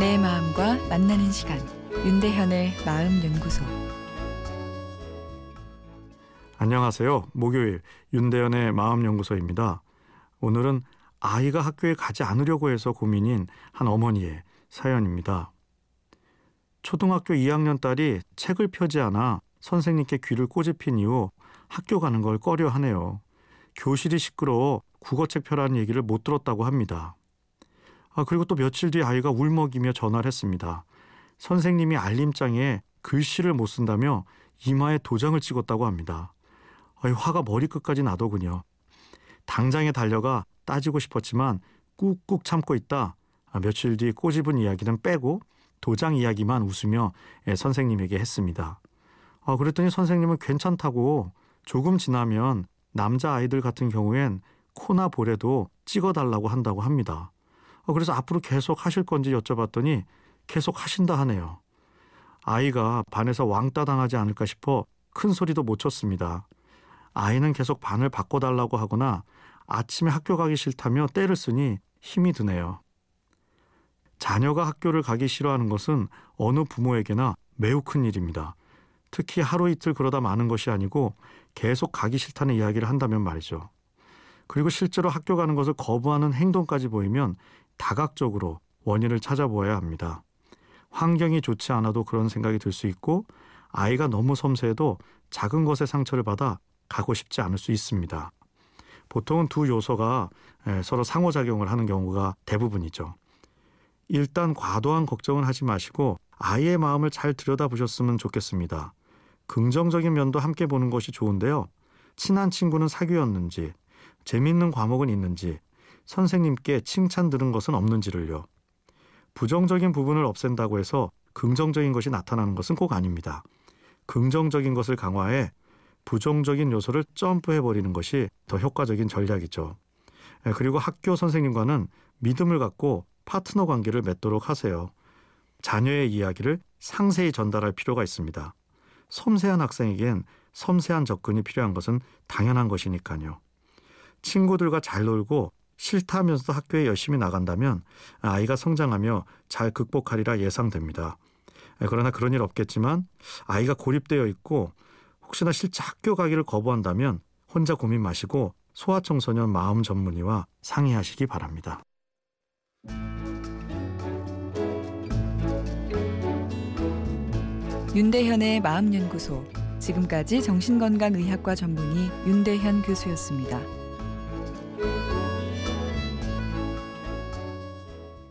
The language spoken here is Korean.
내 마음과 만나는 시간 윤대현의 마음 연구소 안녕하세요. 목요일 윤대현의 마음 연구소입니다. 오늘은 아이가 학교에 가지 않으려고 해서 고민인 한 어머니의 사연입니다. 초등학교 2학년 딸이 책을 펴지 않아 선생님께 귀를 꼬집힌 이후 학교 가는 걸 꺼려 하네요. 교실이 시끄러워 국어책 펴라는 얘기를 못 들었다고 합니다. 아, 그리고 또 며칠 뒤 아이가 울먹이며 전화를 했습니다. 선생님이 알림장에 글씨를 못 쓴다며 이마에 도장을 찍었다고 합니다. 아이, 화가 머리끝까지 나더군요. 당장에 달려가 따지고 싶었지만 꾹꾹 참고 있다. 아, 며칠 뒤 꼬집은 이야기는 빼고 도장 이야기만 웃으며 예, 선생님에게 했습니다. 아, 그랬더니 선생님은 괜찮다고 조금 지나면 남자 아이들 같은 경우엔 코나 볼에도 찍어달라고 한다고 합니다. 아, 그래서 앞으로 계속 하실 건지 여쭤봤더니 계속 하신다 하네요. 아이가 반에서 왕따 당하지 않을까 싶어 큰 소리도 못 쳤습니다. 아이는 계속 반을 바꿔달라고 하거나 아침에 학교 가기 싫다며 때를 쓰니 힘이 드네요. 자녀가 학교를 가기 싫어하는 것은 어느 부모에게나 매우 큰 일입니다. 특히 하루 이틀 그러다 마는 것이 아니고 계속 가기 싫다는 이야기를 한다면 말이죠. 그리고 실제로 학교 가는 것을 거부하는 행동까지 보이면 다각적으로 원인을 찾아보아야 합니다. 환경이 좋지 않아도 그런 생각이 들 수 있고 아이가 너무 섬세해도 작은 것에 상처를 받아 가고 싶지 않을 수 있습니다. 보통은 두 요소가 서로 상호작용을 하는 경우가 대부분이죠. 일단 과도한 걱정을 하지 마시고 아이의 마음을 잘 들여다보셨으면 좋겠습니다. 긍정적인 면도 함께 보는 것이 좋은데요. 친한 친구는 사귀었는지, 재밌는 과목은 있는지, 선생님께 칭찬 들은 것은 없는지를요. 부정적인 부분을 없앤다고 해서 긍정적인 것이 나타나는 것은 꼭 아닙니다. 긍정적인 것을 강화해 부정적인 요소를 점프해 버리는 것이 더 효과적인 전략이죠. 그리고 학교 선생님과는 믿음을 갖고 파트너 관계를 맺도록 하세요. 자녀의 이야기를 상세히 전달할 필요가 있습니다. 섬세한 학생에겐 섬세한 접근이 필요한 것은 당연한 것이니까요. 친구들과 잘 놀고 싫다면서도 학교에 열심히 나간다면 아이가 성장하며 잘 극복하리라 예상됩니다. 그러나 그런 일 없겠지만 아이가 고립되어 있고 혹시나 실제 학교 가기를 거부한다면 혼자 고민 마시고 소아청소년 마음 전문의와 상의하시기 바랍니다. 윤대현의 마음연구소 지금까지 정신건강의학과 전문의 윤대현 교수였습니다.